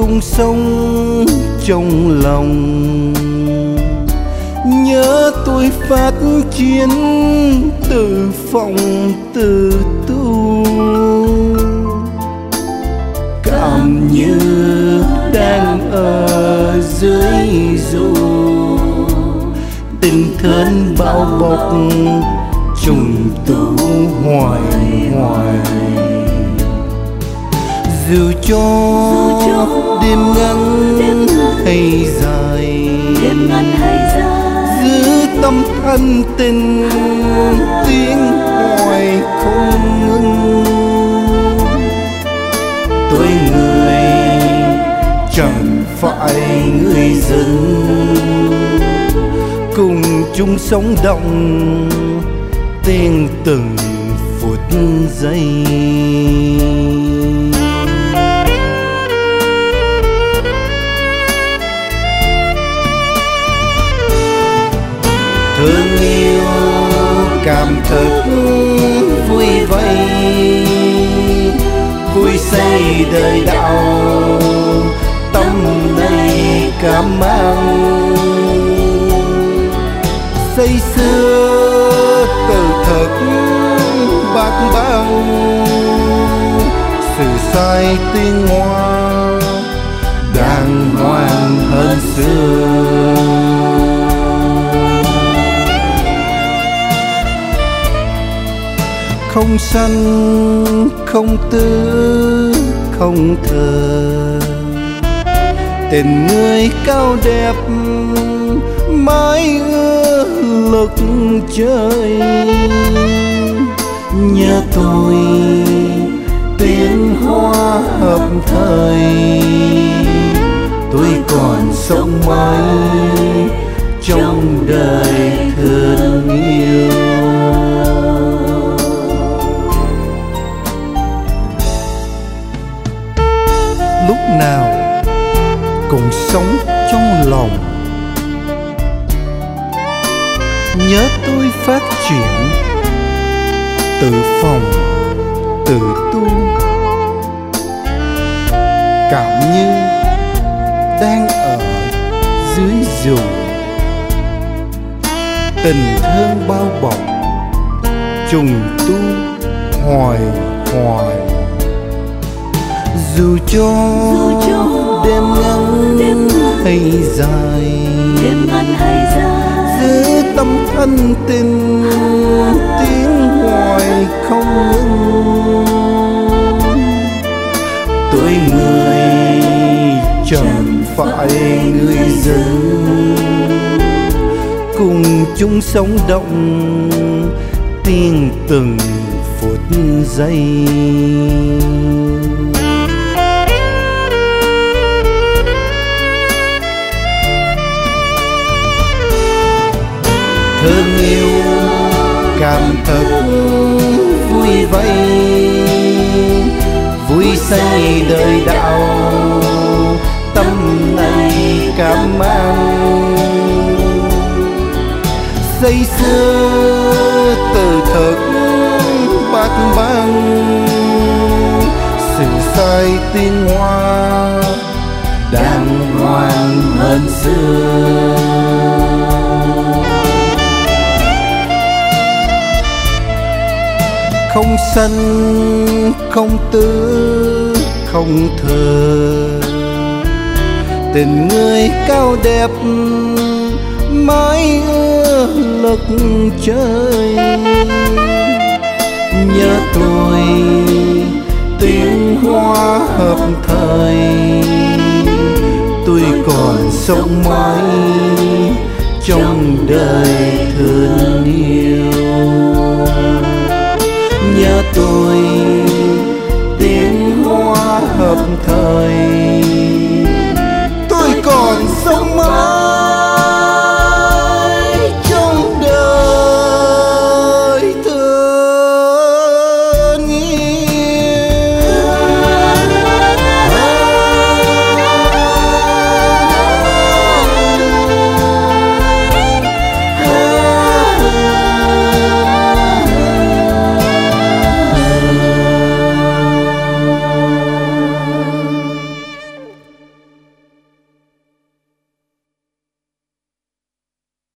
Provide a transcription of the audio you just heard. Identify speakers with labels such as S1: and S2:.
S1: lúc sống trong lòng. Nhớ tôi phát chiến từ phòng từ tu. Cảm như đang ở dưới dù. Tình thân bao bọc trùng tu hoài hoài dù cho đêm ngắn hay dài giữ tâm thân tình tiếng hoài không ngừng. Tôi người chẳng phải người dân cùng chung sống động tiếng từng phút giây thương yêu, cảm thực vui vây vui xây đời đạo, tâm này cảm ơn xây xưa từ thực bác bao. Sự sai tiên hoa đang ngoan hơn xưa. Không sanh không tư, không thờ. Tình người cao đẹp, mãi ưa lực chơi. Nhà tôi, tiếng hoa hợp thời. Tôi còn sống mãi trong đời. Cùng sống trong lòng. Nhớ tôi phát triển. Tự phòng tự tu. Cảm như đang ở dưới giường. Tình thương bao bọc trùng tu hoài hoài. Dù cho, đêm ngắn hay dài. Giữ tâm thân tình tiếng hoài không ngừng. Tôi người chẳng phải người dân cùng chung sống động tiếng từng phút giây thương yêu, cảm thật vui vây. Vui xây đời đạo, tâm này cảm ơn xây xưa từ thực bát băng sự sai tinh hoa đang ngoan hơn xưa. Không sân, không tư, không thờ. Tình người cao đẹp, mãi ưa lực chơi. Nhớ tôi tiếng hoa hợp thời. Tôi còn sống mãi, trong đời thương yêu tôi tiếng hoa hợp thời.